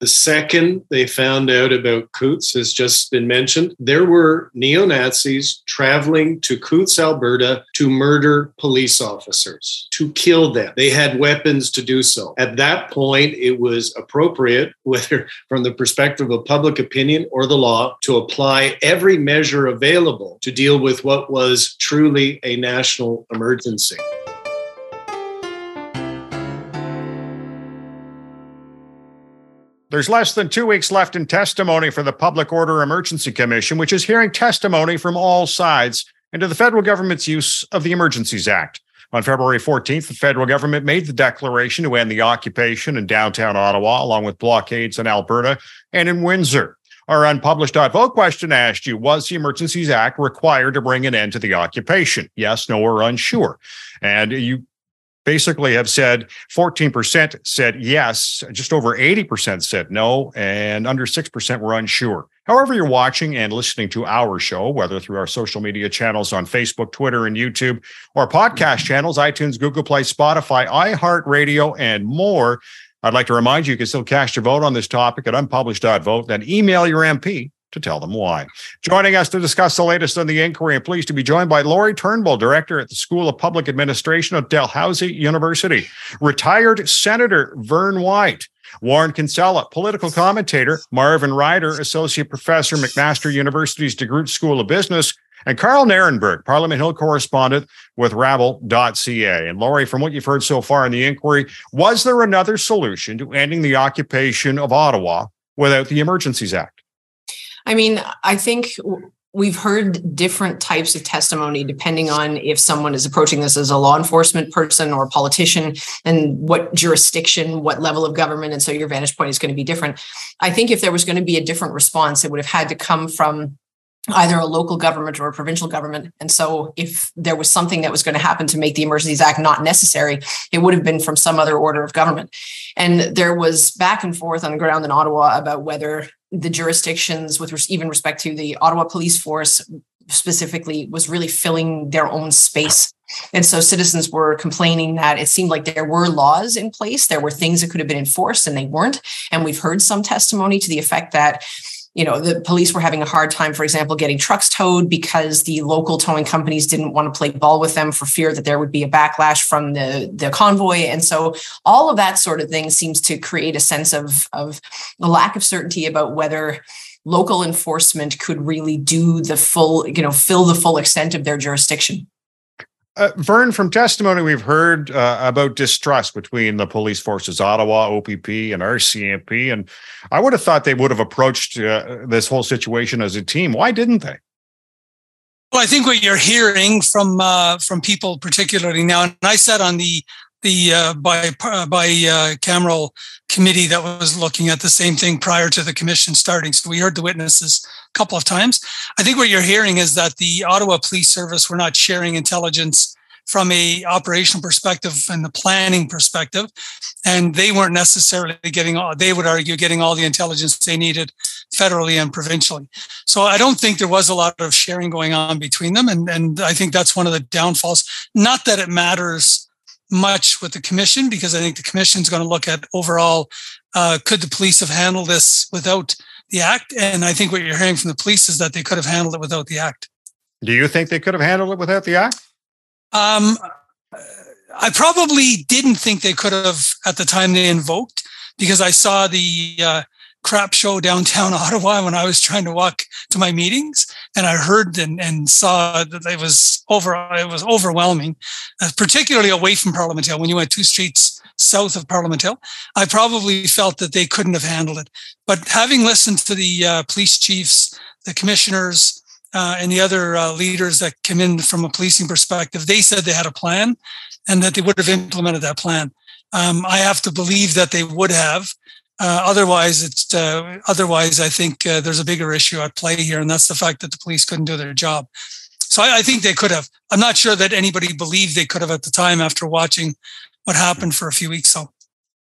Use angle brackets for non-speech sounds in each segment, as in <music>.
The second they found out about Coutts has just been mentioned. There were neo Nazis traveling to Coutts, Alberta to murder police officers, to kill them. They had weapons to do so. At that point, it was appropriate, <laughs> whether from the perspective of public opinion or the law, to apply every measure available to deal with what was truly a national emergency. There's less than two weeks left in testimony for the Public Order Emergency Commission, which is hearing testimony from all sides into the federal government's use of the Emergencies Act. On February 14th, the federal government made the declaration to end the occupation in downtown Ottawa, along with blockades in Alberta and in Windsor. Our unpublished vote question asked you Was the Emergencies Act required to bring an end to the occupation? Yes, no, or unsure. And you basically have said 14% said yes, just over 80% said no, and under 6% were unsure. However, you're watching and listening to our show, whether through our social media channels on Facebook, Twitter, and YouTube, or podcast mm-hmm. channels, iTunes, Google Play, Spotify, iHeartRadio, and more. I'd like to remind you, you can still cast your vote on this topic at unpublished.vote, then email your MP to tell them why. Joining us to discuss the latest on the inquiry, I'm pleased to be joined by Lori Turnbull, director at the School of Public Administration at Dalhousie University, retired Senator Vern White, Warren Kinsella, political commentator, Marvin Ryder, associate professor, McMaster University's DeGroote School of Business, and Karl Nerenberg, Parliament Hill correspondent with Rabble.ca. And Lori, from what you've heard so far in the inquiry, was there another solution to ending the occupation of Ottawa without the Emergencies Act? I mean, I think we've heard different types of testimony depending on if someone is approaching this as a law enforcement person or a politician and what jurisdiction, what level of government. And so your vantage point is going to be different. I think if there was going to be a different response, it would have had to come from either a local government or a provincial government. And so if there was something that was going to happen to make the Emergencies Act not necessary, it would have been from some other order of government. And there was back and forth on the ground in Ottawa about whether the jurisdictions with even respect to the Ottawa police force specifically was really filling their own space. And so citizens were complaining that it seemed like there were laws in place, there were things that could have been enforced and they weren't. And we've heard some testimony to the effect that you know the police were having a hard time for example getting trucks towed because the local towing companies didn't want to play ball with them for fear that there would be a backlash from the the convoy. And so all of that sort of thing seems to create a sense of of a lack of certainty about whether local enforcement could really do the full you know fill the full extent of their jurisdiction uh, Vern, from testimony we've heard uh, about distrust between the police forces, Ottawa, OPP, and RCMP, and I would have thought they would have approached uh, this whole situation as a team. Why didn't they? Well, I think what you're hearing from uh, from people, particularly now, and I said on the the uh, by uh, bicameral committee that was looking at the same thing prior to the commission starting. So we heard the witnesses a couple of times. I think what you're hearing is that the Ottawa Police Service were not sharing intelligence from a operational perspective and the planning perspective and they weren't necessarily getting all they would argue getting all the intelligence they needed federally and provincially so i don't think there was a lot of sharing going on between them and, and i think that's one of the downfalls not that it matters much with the commission because I think the commission is going to look at overall uh, could the police have handled this without the act? And I think what you're hearing from the police is that they could have handled it without the act. Do you think they could have handled it without the act? Um, I probably didn't think they could have at the time they invoked because I saw the uh, crap show downtown <laughs> Ottawa when I was trying to walk to my meetings, and I heard and, and saw that it was over. It was overwhelming, uh, particularly away from Parliament Hill. When you went two streets south of Parliament Hill, I probably felt that they couldn't have handled it. But having listened to the uh, police chiefs, the commissioners, uh, and the other uh, leaders that came in from a policing perspective, they said they had a plan and that they would have implemented that plan. Um, I have to believe that they would have. Uh, otherwise, it's uh, otherwise I think uh, there's a bigger issue at play here, and that's the fact that the police couldn't do their job. So I, I, think they could have. I'm not sure that anybody believed they could have at the time after watching what happened for a few weeks. So.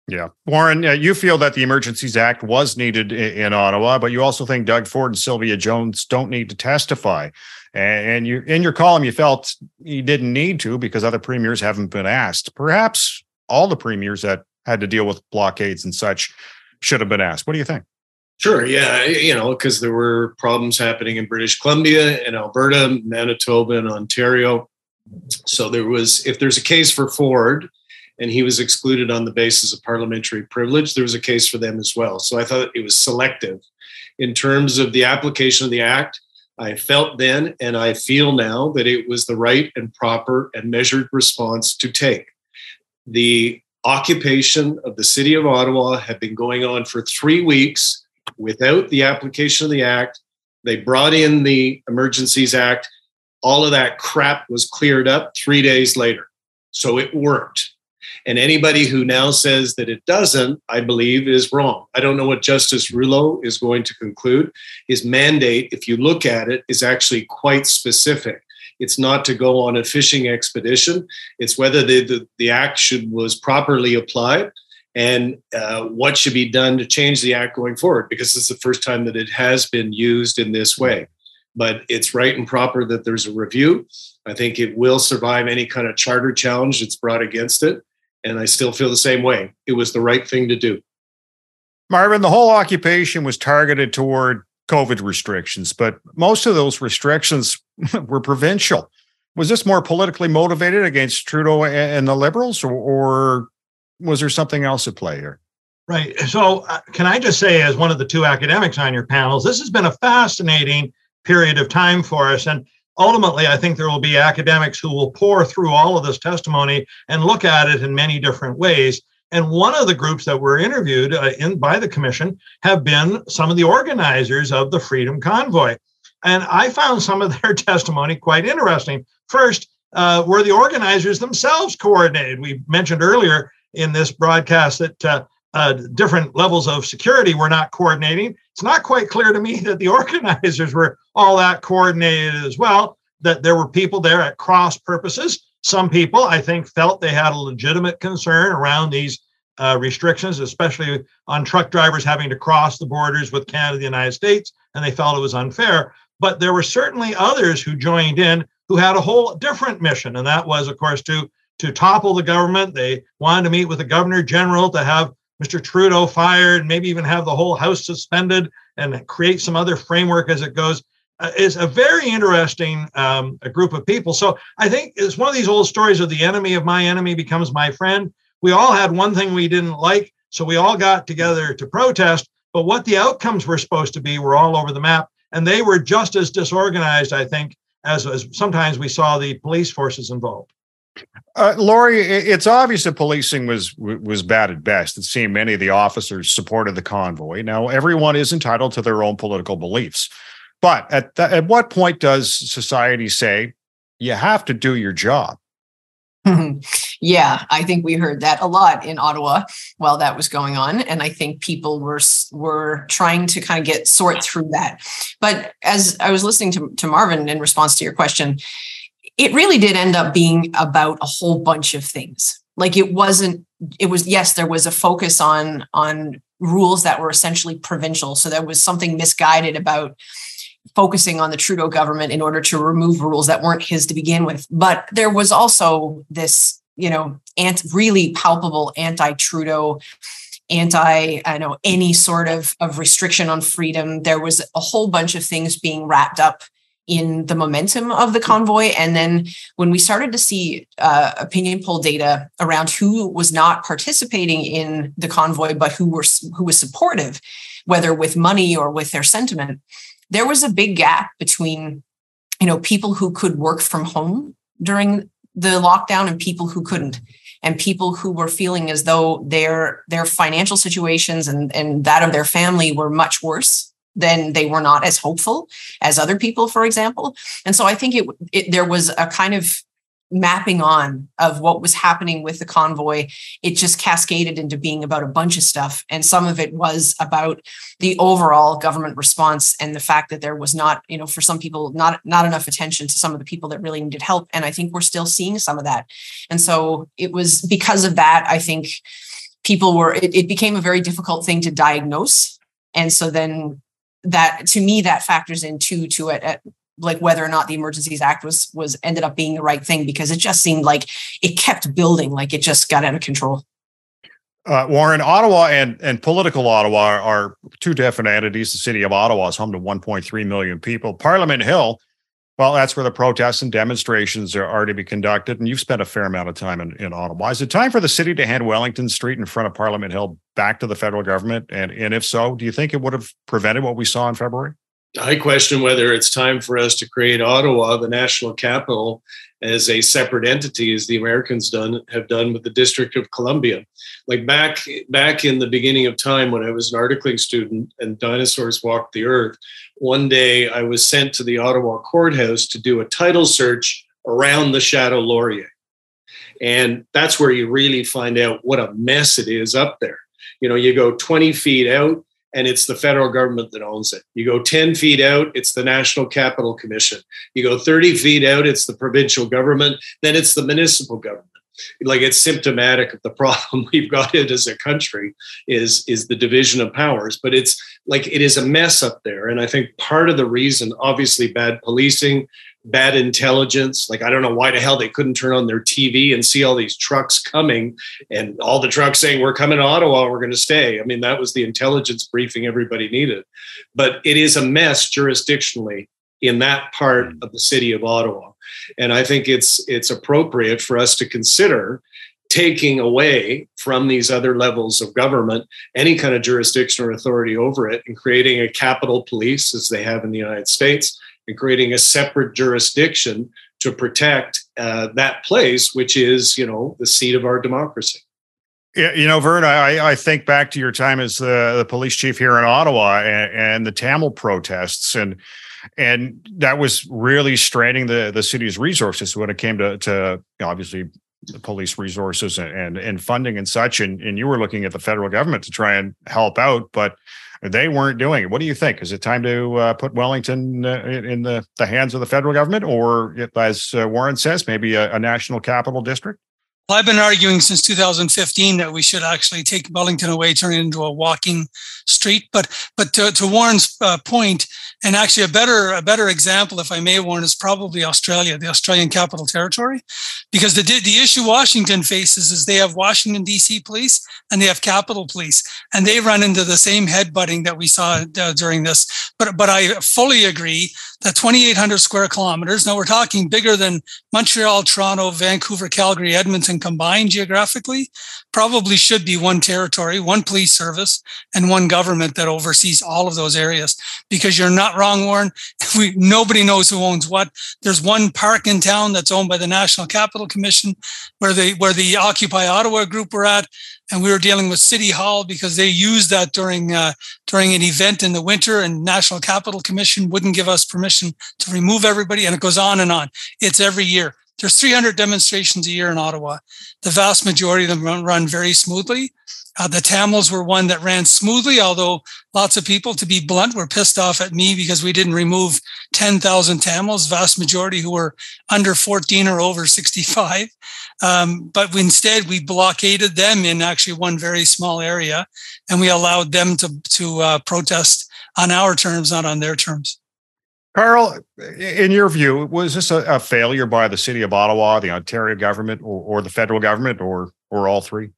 Yeah. Warren, you feel that the Emergencies Act was needed in, in, Ottawa, but you also think Doug Ford and Sylvia Jones don't need to testify. And you, in your column, you felt you didn't need to because other premiers haven't been asked. Perhaps all the premiers that had to deal with blockades and such should have been asked. What do you think? Sure. Yeah. You know, because there were problems happening in British Columbia and Alberta, Manitoba, and Ontario. So there was, if there's a case for Ford and he was excluded on the basis of parliamentary privilege, there was a case for them as well. So I thought it was selective. In terms of the application of the act, I felt then and I feel now that it was the right and proper and measured response to take. The occupation of the city of Ottawa had been going on for three weeks without the application of the act. They brought in the Emergencies Act. All of that crap was cleared up three days later. So it worked. And anybody who now says that it doesn't, I believe, is wrong. I don't know what Justice Rouleau is going to conclude. His mandate, if you look at it, is actually quite specific. It's not to go on a fishing expedition. It's whether the, the, the act should, was properly applied and uh, what should be done to change the act going forward because it's the first time that it has been used in this way. But it's right and proper that there's a review. I think it will survive any kind of charter challenge that's brought against it and i still feel the same way. It was the right thing to do. Marvin the whole occupation was targeted toward covid restrictions but most of those restrictions <laughs> were provincial was this more politically motivated against trudeau and the liberals or, or was there something else at play here? Right. So, uh, can I just say, as one of the two academics on your panels, this has been a fascinating period of time for us. And ultimately, I think there will be academics who will pour through all of this testimony and look at it in many different ways. And one of the groups that were interviewed uh, in by the commission have been some of the organizers of the Freedom Convoy. And I found some of <laughs> their testimony quite interesting. First, uh, were the organizers themselves coordinated? We mentioned earlier in this broadcast that uh, uh, different levels of security were not coordinating. It's not quite clear to me <laughs> that the organizers were all that coordinated as well, that there were people there at cross purposes. Some people, I think, felt they had a legitimate concern around these uh, restrictions, especially on truck drivers having to cross the borders with Canada, the United States, and they felt it was unfair. But there were certainly others who joined in who had a whole different mission, and that was, of course, to to topple the government. They wanted to meet with the governor general to have Mr. Trudeau fired, maybe even have the whole House suspended and create some other framework as it goes. Uh, is a very interesting um, a group of people. So I think it's one of these old stories of the enemy of my enemy becomes my friend. We all had one thing we didn't like, so we all got together to protest. But what the outcomes were supposed to be were all over the map, and they were just as disorganized, I think, as, as sometimes we saw the police forces involved. Uh, Lori, it's obvious that policing was was bad at best. It seemed many of the officers supported the convoy. Now, everyone is entitled to their own political beliefs, but at the, at what point does society say you have to do your job? <laughs> yeah, I think we heard that a lot in Ottawa while that was going on, and I think people were were trying to kind of get sort through that. But as I was listening to, to Marvin in response to your question, it really did end up being about a whole bunch of things like it wasn't it was yes there was a focus on on rules that were essentially provincial so there was something misguided about focusing on the trudeau government in order to remove rules that weren't his to begin with but there was also this you know ant really palpable anti-trudeau anti i know any sort of of restriction on freedom there was a whole bunch of things being wrapped up in the momentum of the convoy. And then when we started to see uh, opinion poll data around who was not participating in the convoy, but who were who was supportive, whether with money or with their sentiment, there was a big gap between you know people who could work from home during the lockdown and people who couldn't and people who were feeling as though their their financial situations and, and that of their family were much worse then they were not as hopeful as other people, for example. And so I think it, it there was a kind of mapping on of what was happening with the convoy it just cascaded into being about a bunch of stuff. And some of it was about the overall government response and the fact that there was not you know for some people not not enough attention to some of the people that really needed help. And i think we're still seeing some of that. And so it was because of that i think people were it, it became a very difficult thing to diagnose. And so then that to me that factors into to it at, like whether or not the emergencies act was was ended up being the right thing because it just seemed like it kept building like it just got out of control Uh, Warren, Ottawa and, and political Ottawa are two different entities. The city of Ottawa is home to 1.3 million people. Parliament Hill, well, that's where the protests and demonstrations are, are to be conducted. And you've spent a fair amount of time in, in Ottawa. Is it time for the city to hand Wellington Street in front of Parliament Hill back to the federal government? And, and if so, do you think it would have prevented what we saw in February? I question whether it's time for us to create Ottawa, the national capital, as a separate entity, as the Americans done have done with the District of Columbia. Like back back in the beginning of time when I was an articling student and dinosaurs walked the earth, one day I was sent to the Ottawa courthouse to do a title search around the Chateau Laurier. And that's where you really find out what a mess it is up there. You know, you go 20 feet out, and it's the federal government that owns it. You go 10 feet out, it's the National Capital Commission. You go 30 feet out, it's the provincial government. Then it's the municipal government. Like it's symptomatic of the <laughs> problem we've got it as a country is is the division of powers. But it's like it is a mess up there, and I think part of the reason, obviously, bad policing, bad intelligence. Like, I don't know why the hell they couldn't turn on their TV and see all these trucks coming and all the trucks saying, We're coming to Ottawa, we're going to stay. I mean, that was the intelligence briefing everybody needed. But it is a mess jurisdictionally in that part of the city of Ottawa. And I think it's it's appropriate for us to consider taking away from these other levels of government any kind of jurisdiction or authority over it and creating a capital police as they have in the United States and creating a separate jurisdiction to protect uh, that place, which is, you know, the seat of our democracy. Yeah, you know, Vern, I, I think back to your time as the, the police chief here in Ottawa and, and the Tamil protests, and and that was really straining the the city's resources when it came to to obviously police resources and, and and funding and such. And and you were looking at the federal government to try and help out, but they weren't doing it. What do you think? Is it time to uh, put Wellington uh, in the, the hands of the federal government, or as uh, Warren says, maybe a, a national capital district? Well, I've been arguing since 2015 that we should actually take Wellington away, turn it into a walking street. But but to, to Warren's uh, point, and actually, a better a better example, if I may warn, is probably Australia, the Australian Capital Territory, because the the issue Washington faces is they have Washington D.C. police and they have Capitol Police, and they run into the same headbutting that we saw uh, during this. But but I fully agree that 2,800 square kilometers. Now we're talking bigger than Montreal, Toronto, Vancouver, Calgary, Edmonton combined geographically. Probably should be one territory, one police service, and one government that oversees all of those areas. Because you're not wrong, Warren. <laughs> We nobody knows who owns what. There's one park in town that's owned by the National Capital Commission, where they where the Occupy Ottawa group were at, and we were dealing with City Hall because they used that during uh, during an event in the winter, and National Capital Commission wouldn't give us permission to remove everybody, and it goes on and on. It's every year. There's 300 demonstrations a year in Ottawa. The vast majority of them run, very smoothly. Uh, the Tamils were one that ran smoothly, although lots of people, to be blunt, were pissed off at me because we didn't remove 10,000 Tamils, vast majority who were under 14 or over 65. Um, but instead, we blockaded them in actually one very small area, and we allowed them to, to uh, protest on our terms, not on their terms. Karl, in your view, was this a, a failure by the city of Ottawa, the Ontario government, or, or the federal government, or or all three?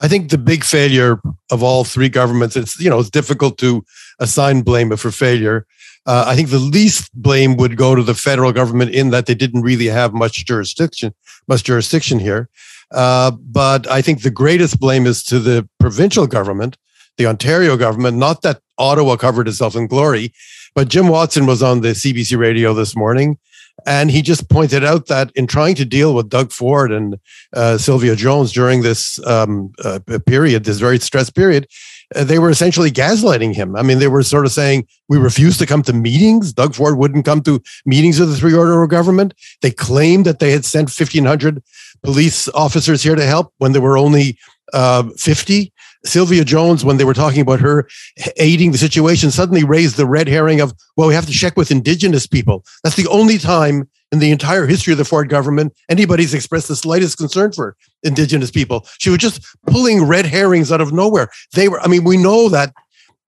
I think the big failure of all three governments, it's you know, it's difficult to assign blame for failure. Uh, I think the least blame would go to the federal government in that they didn't really have much jurisdiction, much jurisdiction here. Uh, but I think the greatest blame is to the provincial government, the Ontario government. Not that Ottawa covered itself in glory, but Jim Watson was on the CBC radio this morning and he just pointed out that in trying to deal with Doug Ford and uh, Sylvia Jones during this um, uh, period, this very stressed period, uh, they were essentially gaslighting him. I mean, they were sort of saying, we refused to come to meetings. Doug Ford wouldn't come to meetings of the three order of government. They claimed that they had sent 1,500 police officers here to help when there were only uh, 50. Sylvia Jones, when they were talking about her aiding the situation, suddenly raised the red herring of, well, we have to check with indigenous people. That's the only time in the entire history of the Ford government anybody's expressed the slightest concern for indigenous people. She was just pulling red herrings out of nowhere. They were, I mean, we know that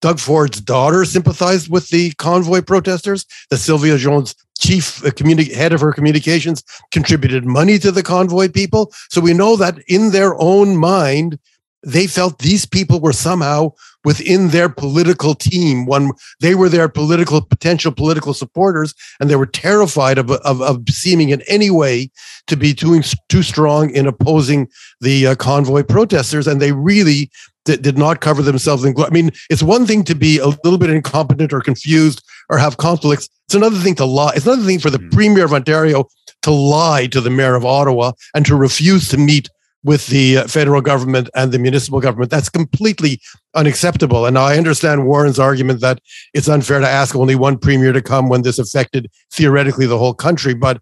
Doug Ford's daughter sympathized with the convoy protesters, that Sylvia Jones chief uh, communi- head of her communications contributed money to the convoy people. So we know that in their own mind, they felt these people were somehow within their political team. One, they were their political potential political supporters, and they were terrified of, of, of seeming in any way to be too, too strong in opposing the uh, convoy protesters. And they really did, did not cover themselves in. I mean, it's one thing to be a little bit incompetent or confused or have conflicts. It's another thing to lie. It's another thing for the mm-hmm. premier of Ontario to lie to the mayor of Ottawa and to refuse to meet with the uh, federal government and the municipal government. That's completely unacceptable. And I understand Warren's argument that it's unfair to ask only one premier to come when this affected theoretically the whole country. But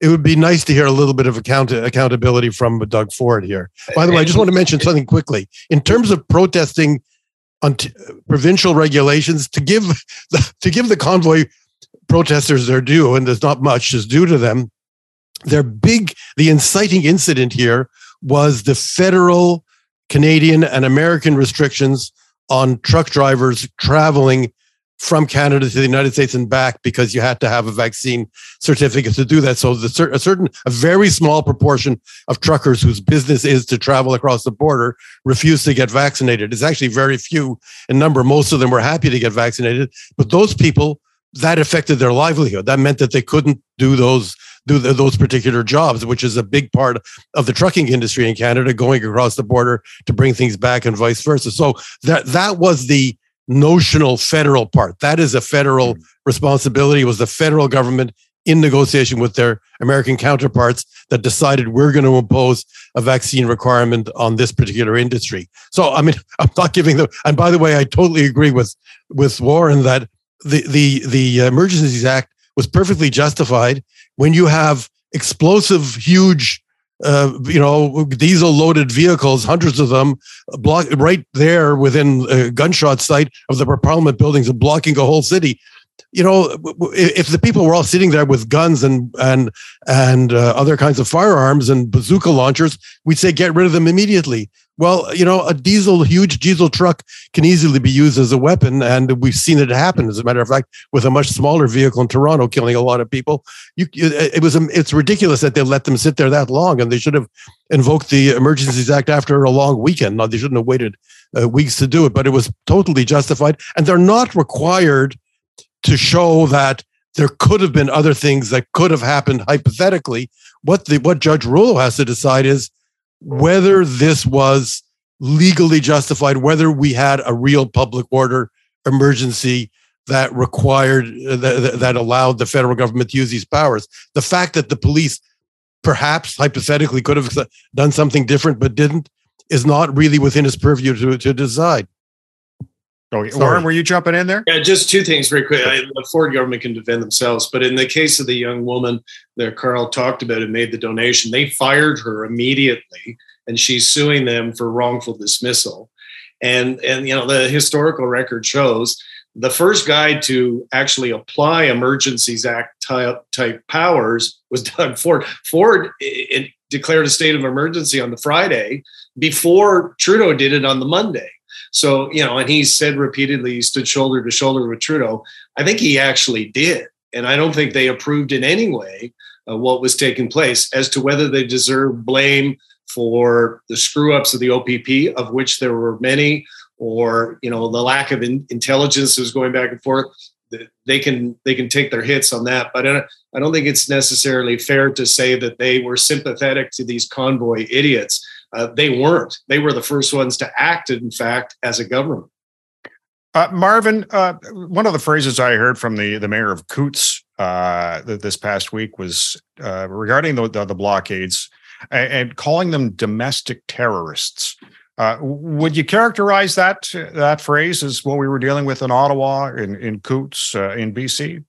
it would be nice to hear a little bit of account- accountability from Doug Ford here. By the way, I just want to mention something quickly. In terms of protesting on t- provincial regulations, to give the, to give the convoy protesters their due, and there's not much is due to them. Their big, the inciting incident here was the federal, Canadian, and American restrictions on truck drivers traveling from Canada to the United States and back because you had to have a vaccine certificate to do that. So the a certain, a very small proportion of truckers whose business is to travel across the border refused to get vaccinated. It's actually very few in number. Most of them were happy to get vaccinated, but those people that affected their livelihood. That meant that they couldn't do those do the, those particular jobs, which is a big part of the trucking industry in Canada, going across the border to bring things back and vice versa. So that that was the notional federal part. That is a federal mm-hmm. responsibility. It was the federal government in negotiation with their American counterparts that decided we're going to impose a vaccine requirement on this particular industry. So, I mean, <laughs> I'm not giving them. and by the way, I totally agree with, with Warren that the, the, the Emergencies Act was perfectly justified when you have explosive, huge uh, you know, diesel loaded vehicles, hundreds of them, block right there within gunshot sight of the Parliament buildings and blocking a whole city. You know, if the people were all sitting there with guns and and and uh, other kinds of firearms and bazooka launchers, we'd say get rid of them immediately. Well, you know, a diesel, huge diesel truck can easily be used as a weapon, and we've seen it happen. As a matter of fact, with a much smaller vehicle in Toronto, killing a lot of people. You, it was, it's ridiculous that they let them sit there that long, and they should have invoked the Emergencies Act after a long weekend. No, they shouldn't have waited uh, weeks to do it, but it was totally justified, and they're not required to show that there could have been other things that could have happened hypothetically. What the what Judge Rouleau has to decide is whether this was legally justified, whether we had a real public order emergency that required uh, that, that allowed the federal government to use these powers. The fact that the police perhaps hypothetically could have done something different but didn't is not really within his purview to, to decide. Oh, Warren, were you jumping in there? Yeah, just two things very quick. I, the Ford government can defend themselves, but in the case of the young woman that Karl talked about and made the donation, they fired her immediately, and she's suing them for wrongful dismissal. And and you know the historical record shows the first guy to actually apply Emergencies Act type, type powers was <laughs> Doug Ford. Ford it, it declared a state of emergency on the Friday before Trudeau did it on the Monday. So, you know, and he said repeatedly he stood shoulder to shoulder with Trudeau. I think he actually did. And I don't think they approved in any way uh, what was taking place as to whether they deserve blame for the screw ups of the OPP, of which there were many, or, you know, the lack of in- intelligence was going back and forth. They can they can take their hits on that, but I don't think it's necessarily fair to say that they were sympathetic to these convoy idiots uh, they weren't. They were the first ones to act, in fact, as a government. Uh, Marvin, uh, one of the phrases I heard from the, the mayor of Coutts uh, this past week was uh, regarding the, the, the, blockades and, and, calling them domestic terrorists. Uh, would you characterize that that phrase as what we were dealing with in Ottawa, in, in Coutts, in BC?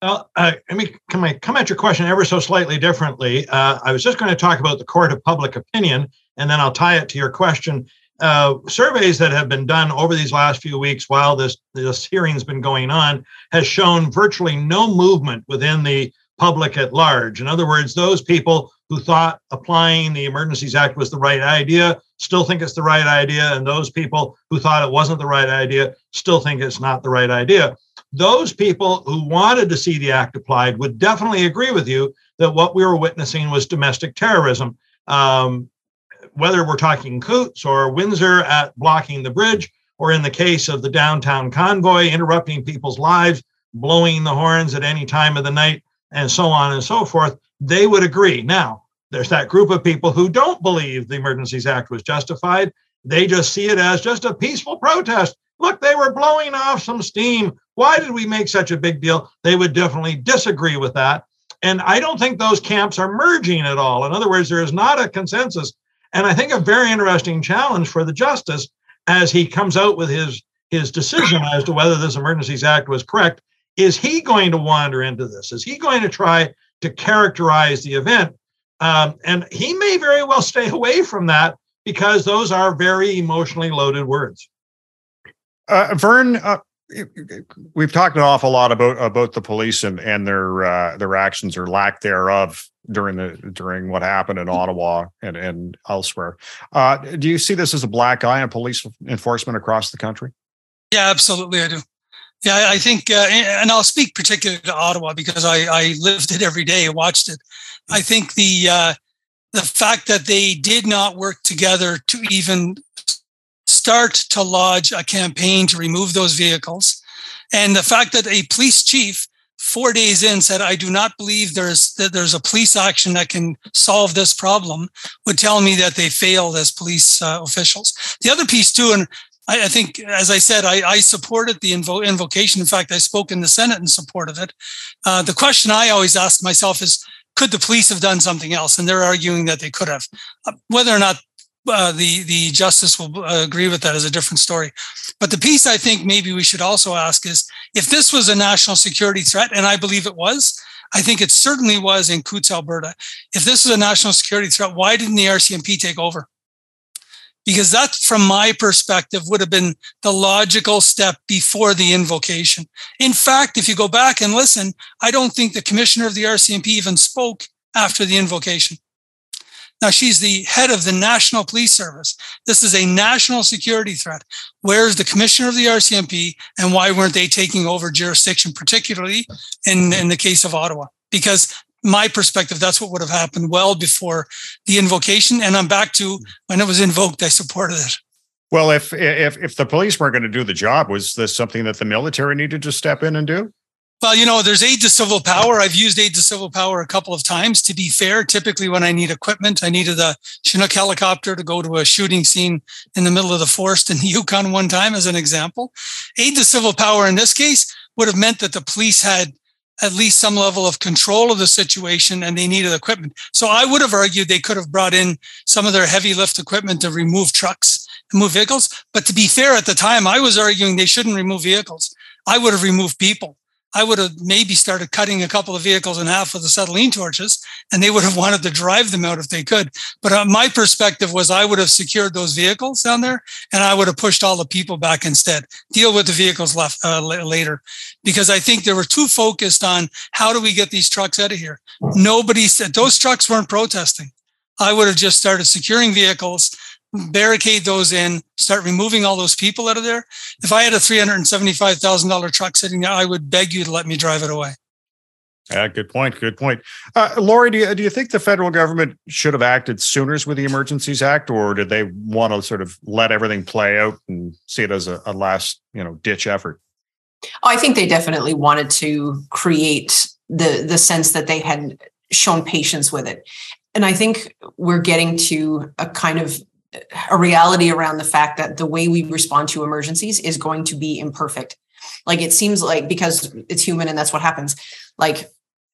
Well, uh, let me come, I come at your question ever so slightly differently. Uh, I was just going to talk about the court of public opinion, and then I'll tie it to your question. Uh, surveys that have been done over these last few weeks while this this hearing's been going on has shown virtually no movement within the public at large. In other words, those people who thought applying the Emergencies Act was the right idea still think it's the right idea, and those people who thought it wasn't the right idea still think it's not the right idea those people who wanted to see the act applied would definitely agree with you that what we were witnessing was domestic terrorism. Um, whether we're talking Coutts or Windsor at blocking the bridge, or in the case of the downtown convoy, interrupting people's lives, blowing the horns at any time of the night, and so on and so forth, they would agree. Now, there's that group of people who don't believe the Emergencies Act was justified. They just see it as just a peaceful protest. Look, they were blowing off some steam. Why did we make such a big deal? They would definitely disagree with that. And I don't think those camps are merging at all. In other words, there is not a consensus. And I think a very interesting challenge for the justice as he comes out with his his decision as to whether this Emergencies Act was correct. Is he going to wander into this? Is he going to try to characterize the event? Um, and he may very well stay away from that because those are very emotionally loaded words. Uh, Vern, uh, we've talked an awful lot about about the police and and their uh, their actions or lack thereof during the during what happened in Ottawa and and elsewhere. Uh, do you see this as a black eye on police enforcement across the country? Yeah, absolutely, I do. Yeah, I think, uh, and I'll speak particularly to Ottawa because I, I lived it every day, watched it. I think the uh, the fact that they did not work together to even start to lodge a campaign to remove those vehicles, and the fact that a police chief four days in said, "I do not believe there's that there's a police action that can solve this problem," would tell me that they failed as police uh, officials. The other piece too, and I, I think, as I said, I, I supported the invo- invocation. In fact, I spoke in the Senate in support of it. Uh, the question I always ask myself is, could the police have done something else? And they're arguing that they could have. Uh, whether or not uh, the the justice will uh, agree with that is a different story. But the piece I think maybe we should also ask is if this was a national security threat, and I believe it was. I think it certainly was in Coutts, Alberta. If this was a national security threat, why didn't the RCMP take over? because that, from my perspective, would have been the logical step before the invocation. In fact, if you go back and listen, I don't think the commissioner of the RCMP even spoke after the invocation. Now, she's the head of the National Police Service. This is a national security threat. Where's the commissioner of the RCMP and why weren't they taking over jurisdiction, particularly in, in the case of Ottawa? Because my perspective, that's what would have happened well before the invocation. And I'm back to when it was invoked, I supported it. Well, if if if the police weren't going to do the job, was this something that the military needed to step in and do? Well, you know, there's aid to civil power. I've used aid to civil power a couple of times. To be fair, typically when I need equipment, I needed a Chinook helicopter to go to a shooting scene in the middle of the forest in the <laughs> Yukon one time, as an example. Aid to civil power in this case would have meant that the police had at least some level of control of the situation and they needed equipment. So I would have argued they could have brought in some of their heavy lift equipment to remove trucks and move vehicles. But to be fair, at the time, I was arguing they shouldn't remove vehicles. I would have removed people. I would have maybe started cutting a couple of vehicles in half with acetylene torches, and they would have <laughs> wanted to drive them out if they could. But uh, my perspective was I would have secured those vehicles down there, and I would have pushed all the people back instead. Deal with the vehicles left uh, later, because I think they were too focused on how do we get these trucks out of here. Nobody said those trucks weren't protesting. I would have just started securing vehicles barricade those in, start removing all those people out of there. If I had a $375,000 truck sitting there, I would beg you to let me drive it away. Yeah, good point. Good point. Uh, Lori, do you, do you think the federal government should have acted sooner with the Emergencies Act, or did they want to sort of let everything play out and see it as a, a last, you know, ditch effort? Oh, I think they definitely wanted to create the the sense that they had shown patience with it. And I think we're getting to a kind of a reality around the fact that the way we respond to emergencies is going to be imperfect. Like it seems like because it's human and that's what happens. Like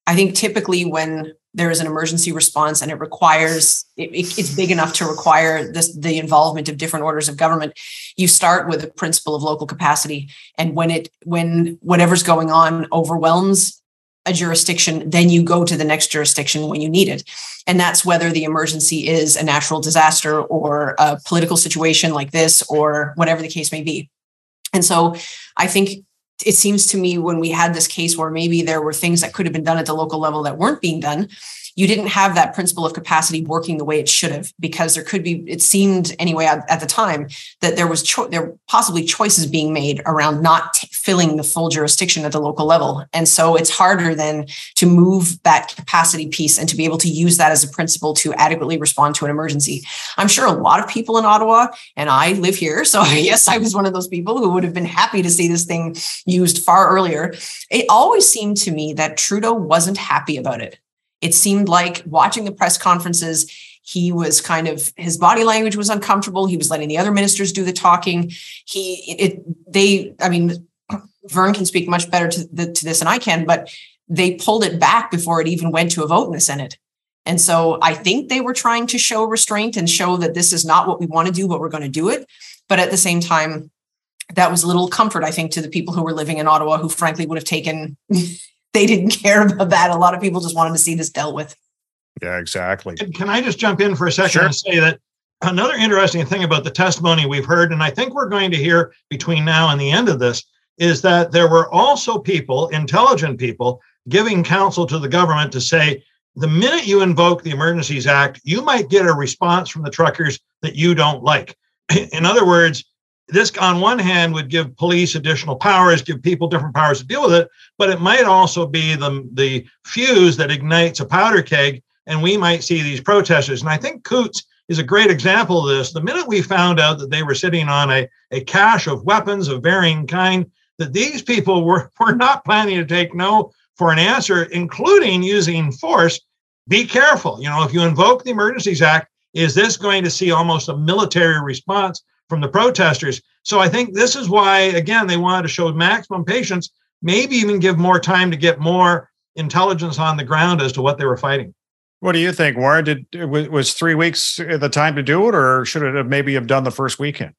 I think typically when there is an emergency response and it requires it, it's big enough to require this the involvement of different orders of government you start with a principle of local capacity and when it when whatever's going on overwhelms a jurisdiction, then you go to the next jurisdiction when you need it. And that's whether the emergency is a natural disaster or a political situation like this or whatever the case may be. And so I think it seems to me when we had this case where maybe there were things that could have been done at the local level that weren't being done, you didn't have that principle of capacity working the way it should have because there could be it seemed anyway at, at the time that there was cho- there possibly choices being made around not t- filling the full jurisdiction at the local level. And so it's harder then to move that capacity piece and to be able to use that as a principle to adequately respond to an emergency. I'm sure a lot of people in ottawa and i live here so <laughs> yes i was one of those people who would have been happy to see this thing used far earlier. It always seemed to me that trudeau wasn't happy about it it seemed like watching the press conferences, he was kind of his body language was uncomfortable. He was letting the other ministers do the talking. He it they I mean <clears throat> Vern can speak much better to, the, to this than I can, but they pulled it back before it even went to a vote in the Senate. And so I think they were trying to show restraint and show that this is not what we want to do, but we're going to do it. But at the same time, that was a little comfort, I think, to the people who were living in Ottawa who frankly would have taken they didn't <laughs> care about that. A lot of people just wanted to see this dealt with. Yeah, exactly. Can I just jump in for a second sure. and say that another interesting thing about the testimony we've heard, and I think we're going to hear between now and the end of this, is that there were also people, intelligent people, giving counsel to the government to say, the minute you invoke the Emergencies Act, you might get a response from the truckers that you don't like. <laughs> In other words, this on one hand would give police additional powers give people different powers to deal with it but it might also be the the fuse that ignites a powder keg and we might see these protesters. And i think Coutts is a great example of this. The minute we found out that they were sitting on a, a cache of weapons of varying kind that these people were, <laughs> were not planning to take no for an answer including using force be careful. You know if you invoke the emergencies act is this going to see almost a military response from the protesters. So I think this is why, again, they wanted to show maximum patience, maybe even give more time to get more intelligence on the ground as to what they were fighting. What do you think, Warren? Did was three weeks the time to do it, or should it have maybe have done the first weekend?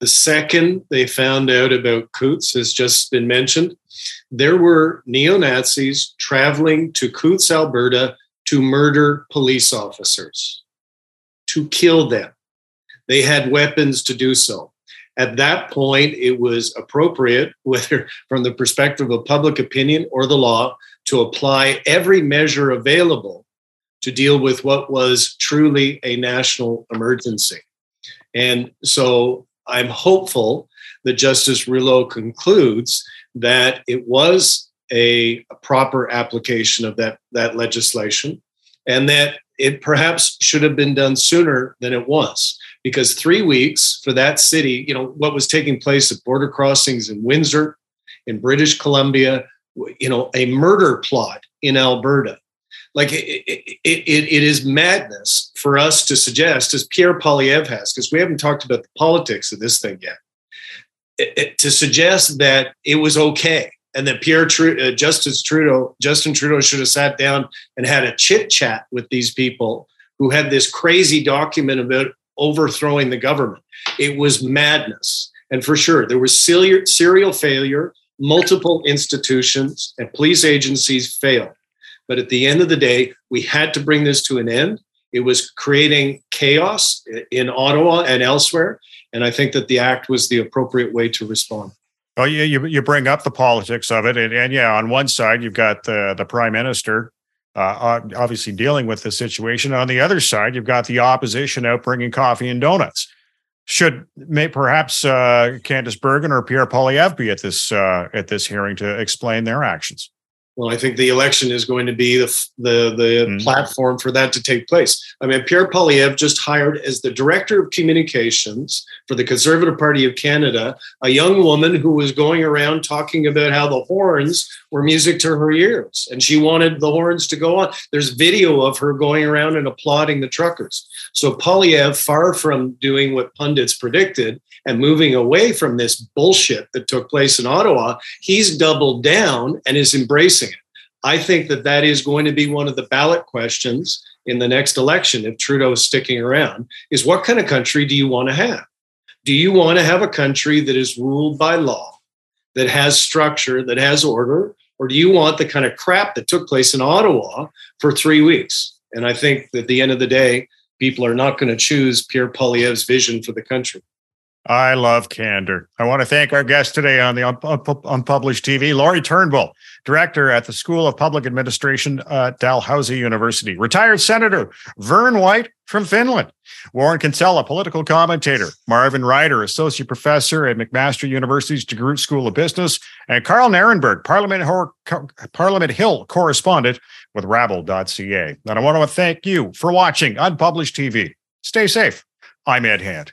The second they found out about Coutts has just been mentioned. There were neo Nazis traveling to Coutts, Alberta, to murder police officers, to kill them. They had weapons to do so. At that point, it was appropriate, <laughs> whether from the perspective of public opinion or the law, to apply every measure available to deal with what was truly a national emergency. And so I'm hopeful that Justice Rouleau concludes that it was a, a, proper application of that, that legislation and that it perhaps should have been done sooner than it was because three weeks for that city, you know, what was taking place at border crossings in Windsor, in British Columbia, you know, a murder plot in Alberta. Like it, it, it, it is madness for us to suggest, as Pierre Poilievre has, because we haven't talked about the politics of this thing yet, it, to suggest that it was okay and that Pierre uh, Justice Trudeau, Justin Trudeau should have sat down and had a chit chat with these people who had this crazy document about overthrowing the government. It was madness. And for sure, there was serial failure, multiple institutions and police agencies failed. But at the end of the day, we had to bring this to an end. It was creating chaos in Ottawa and elsewhere. And I think that the act was the appropriate way to respond. Well, you, you, you bring up the politics of it. And, and yeah, on one side, you've got the, the prime minister uh, obviously dealing with the situation. On the other side, you've got the opposition out bringing coffee and donuts. Should may, perhaps uh, Candice Bergen or Pierre Poilievre be at this uh, at this hearing to explain their actions? Well, I think the election is going to be the the, the mm-hmm. platform for that to take place. I mean, Pierre Poilievre just hired as the director of communications for the Conservative Party of Canada a young woman who was going around talking about how the horns were music to her ears, and she wanted the horns to go on. There's video of her going around and applauding the truckers. So Poilievre, far from doing what pundits predicted, and moving away from this bullshit that took place in Ottawa, he's doubled down and is embracing. I think that that is going to be one of the ballot questions in the next election if Trudeau is sticking around is what kind of country do you want to have? Do you want to have a country that is ruled by law, that has structure, that has order, or do you want the kind of crap that took place in Ottawa for three weeks? And I think that at the end of the day, people are not going to choose Pierre Poilievre's vision for the country. I love candor. I want to thank our guest today on the Unpublished TV, Lori Turnbull, director at the School of Public Administration at Dalhousie University, retired Senator Vern White from Finland, Warren Kinsella, political commentator, Marvin Ryder, associate professor at McMaster University's DeGroote School of Business, and Karl Nerenberg, Parliament, Parliament Hill correspondent with Rabble.ca. And I want to thank you for watching Unpublished TV. Stay safe. I'm Ed Hand.